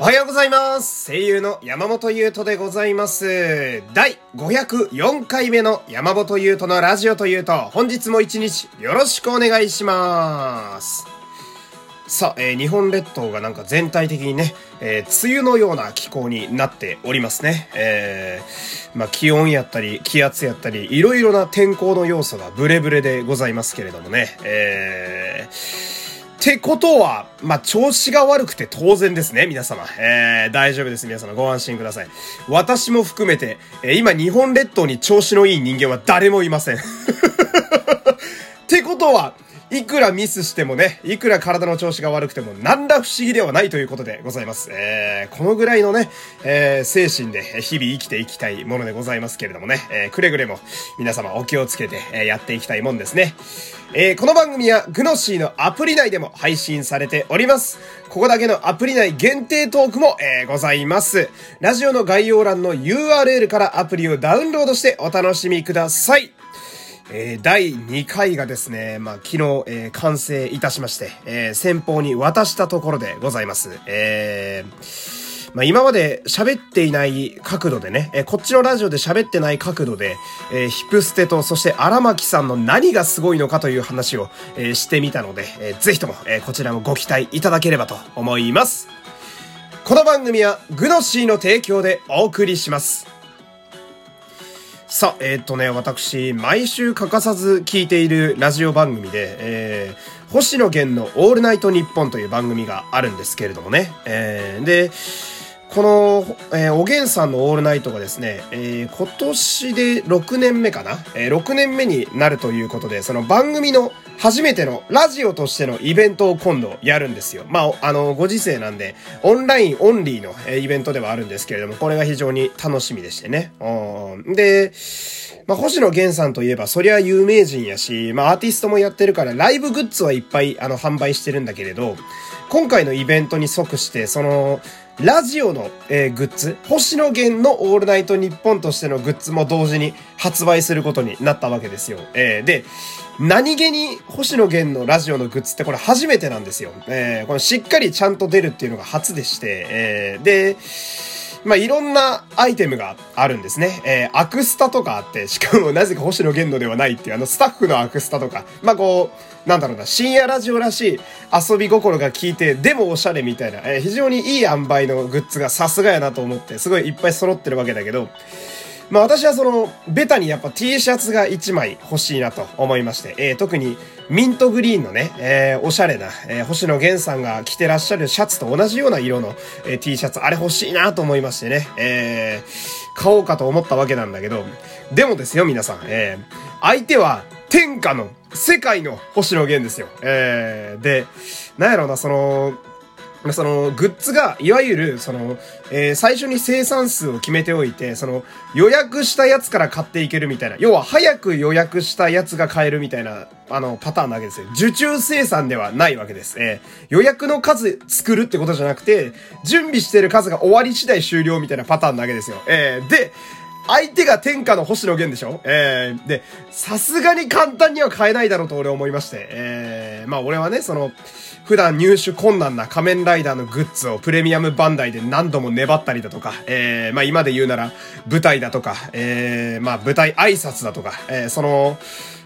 おはようございます。声優の山本優斗でございます。第504回目の山本優斗のラジオというと、本日も一日よろしくお願いします。さあ、えー日本列島がなんか全体的にね、えー梅雨のような気候になっておりますね。えーまあ気温やったり、気圧やったり、いろいろな天候の要素がブレブレでございますけれどもね。えーってことは、まあ、調子が悪くて当然ですね、皆様。えー、大丈夫です、皆様。ご安心ください。私も含めて、えー今日本列島に調子のいい人間は誰もいません。ってことは、いくらミスしてもね、いくら体の調子が悪くても、何ら不思議ではないということでございます。えー、このぐらいのね、えー、精神で日々生きていきたいものでございますけれどもね、えー、くれぐれも皆様お気をつけて、えやっていきたいもんですね。えー、この番組はグノシーのアプリ内でも配信されております。ここだけのアプリ内限定トークも、えーございます。ラジオの概要欄の URL からアプリをダウンロードしてお楽しみください。えー第2回がですね、まあ、昨日、えー完成いたしまして、えー先方に渡したところでございます。えーまあ、今まで喋っていない角度でね、えーこっちのラジオで喋ってない角度で、えーヒプステと、そして荒牧さんの何がすごいのかという話を、えーしてみたので、えーぜひとも、えーこちらもご期待いただければと思います。この番組は、グノシーの提供でお送りします。さあ、えーっとね、私、毎週欠かさず聞いているラジオ番組で、えー、星野源のオールナイトニッポンという番組があるんですけれどもね。えー、で、この、えーおげんさんのオールナイトがですね、えー今年で6年目かな、えー ?6 年目になるということで、その番組の初めてのラジオとしてのイベントを今度やるんですよ。まあ、あの、ご時世なんで、オンラインオンリーのえイベントではあるんですけれども、これが非常に楽しみでしてね。うんで、まあ、星野源さんといえば、そりゃ有名人やし、まあ、アーティストもやってるから、ライブグッズはいっぱい、あの、販売してるんだけれど、今回のイベントに即して、その、ラジオの、えーグッズ、星野源のオールナイトニッポンとしてのグッズも同時に発売することになったわけですよ。えーで、何気に星野源のラジオのグッズってこれ初めてなんですよ。えーこのしっかりちゃんと出るっていうのが初でして、えーで、まあ、いろんなアイテムがあるんですね。えーアクスタとかあって、しかも なぜか星野源のではないっていう、あの、スタッフのアクスタとか、まあ、こう、なんだろうな、深夜ラジオらしい遊び心が効いて、でもおしゃれみたいな、えー非常にいい塩梅のグッズがさすがやなと思って、すごいいっぱい揃ってるわけだけど、まあ私はその、ベタにやっぱ T シャツが1枚欲しいなと思いまして、えー特にミントグリーンのね、えーおしゃれな、えー星野源さんが着てらっしゃるシャツと同じような色の、えー T シャツ、あれ欲しいなと思いましてね、えー買おうかと思ったわけなんだけど、でもですよ皆さん、えー相手は天下の世界の星野源ですよ。えーで、なんやろうな、その、その、グッズが、いわゆる、その、えー最初に生産数を決めておいて、その、予約したやつから買っていけるみたいな。要は、早く予約したやつが買えるみたいな、あの、パターンなわけですよ。受注生産ではないわけです。えー予約の数作るってことじゃなくて、準備してる数が終わり次第終了みたいなパターンなわけですよ。えーで、相手が天下の星野源でしょ？えー、で、さすがに簡単には買えないだろうと俺思いまして、えー、まあ俺はね、その、普段入手困難な仮面ライダーのグッズをプレミアムバンダイで何度も粘ったりだとか、えー、まあ今で言うなら舞台だとか、えー、まあ舞台挨拶だとか、えー、その、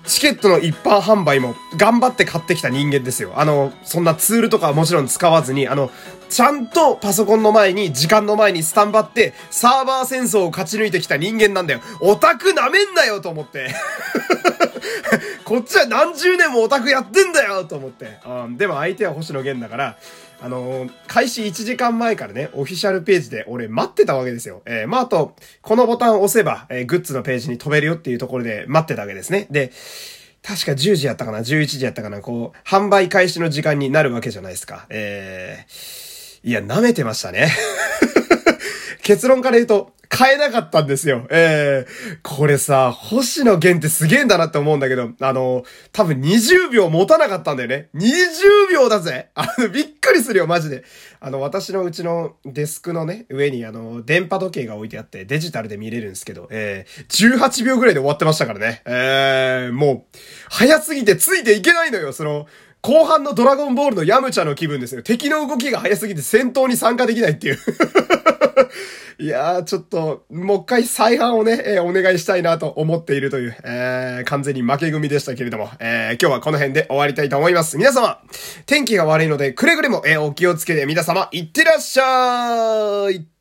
チケットの一般販売も頑張って買ってきた人間ですよ。あの、そんなツールとかはもちろん使わずに、あの、ちゃんとパソコンの前に、時間の前にスタンバって、サーバー戦争を勝ち抜いてきた人間なんだよ。オタクなめんなよと思って。こっちは何十年もオタクやってんだよと思って。うん、でも相手は星野源だから、あのー開始1時間前からね、オフィシャルページで俺待ってたわけですよ。えーまあ、あと、このボタンを押せば、えーグッズのページに飛べるよっていうところで待ってたわけですね。で、確か10時やったかな ?11 時やったかな？こう、販売開始の時間になるわけじゃないですか。えー、いや、舐めてましたね。結論から言うと、変えなかったんですよ。ええー、これさ、星野源ってすげえんだなって思うんだけど、あの、多分20秒持たなかったんだよね。20秒だぜ あの、びっくりするよ、マジで。あの、私のうちのデスクのね、上にあの、電波時計が置いてあって、デジタルで見れるんですけど、ええー、18秒ぐらいで終わってましたからね。ええー、もう、早すぎてついていけないのよ、その、後半のドラゴンボールのヤムチャの気分ですよ。敵の動きが早すぎて戦闘に参加できないっていう いやー、ちょっと、もう一回再販をね、えー、お願いしたいなと思っているという、えー、完全に負け組でしたけれども、えー、今日はこの辺で終わりたいと思います。皆様、天気が悪いので、くれぐれも、えー、お気をつけて皆様、いってらっしゃい